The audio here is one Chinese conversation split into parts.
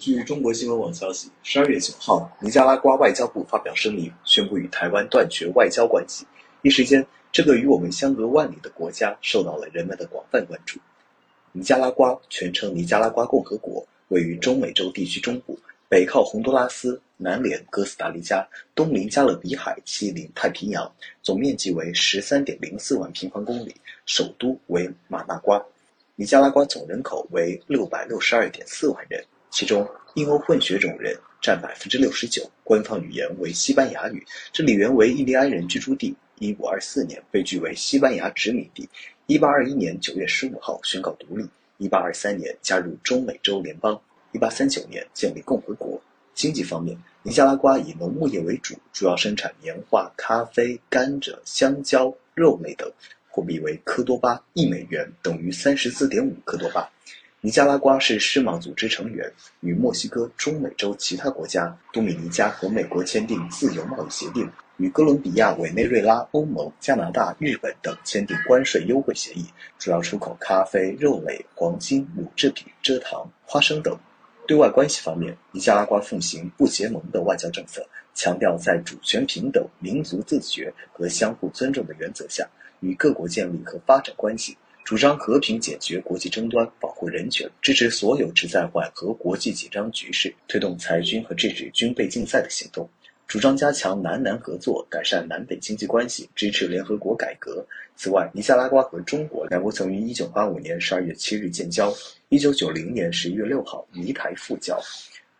据中国新闻网消息，十二月九号，尼加拉瓜外交部发表声明，宣布与台湾断绝外交关系。一时间，这个与我们相隔万里的国家受到了人们的广泛关注。尼加拉瓜全称尼加拉瓜共和国，位于中美洲地区中部，北靠洪都拉斯，南连哥斯达黎加，东临加勒比海，西临太平洋，总面积为十三点零四万平方公里，首都为马纳瓜。尼加拉瓜总人口为六百六十二点四万人。其中，印欧混血种人占百分之六十九，官方语言为西班牙语。这里原为印第安人居住地，一五二四年被据为西班牙殖民地，一八二一年九月十五号宣告独立，一八二三年加入中美洲联邦，一八三九年建立共和国。经济方面，尼加拉瓜以农牧业为主，主要生产棉花、咖啡、甘蔗、香蕉、肉类等，货币为科多巴，一美元等于三十四点五科多巴。尼加拉瓜是世贸组织成员，与墨西哥、中美洲其他国家、多米尼加和美国签订自由贸易协定，与哥伦比亚、委内瑞拉、欧盟、加拿大、日本等签订关税优惠协议，主要出口咖啡、肉类、黄金、乳制品、蔗糖、花生等。对外关系方面，尼加拉瓜奉行不结盟的外交政策，强调在主权平等、民族自觉和相互尊重的原则下，与各国建立和发展关系。主张和平解决国际争端，护人权，支持所有旨在缓和国际紧张局势、推动裁军和制止军备竞赛的行动；主张加强南南合作，改善南北经济关系，支持联合国改革。此外，尼加拉瓜和中国两国曾于1985年12月7日建交，1990年11月6号尼台复交。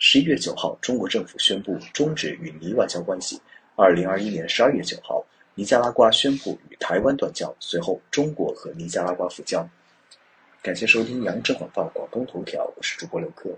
11月9号，中国政府宣布终止与尼外交关系。2021年12月9号。尼加拉瓜宣布与台湾断交，随后中国和尼加拉瓜复交。感谢收听《羊城晚报广东头条》，我是主播刘科。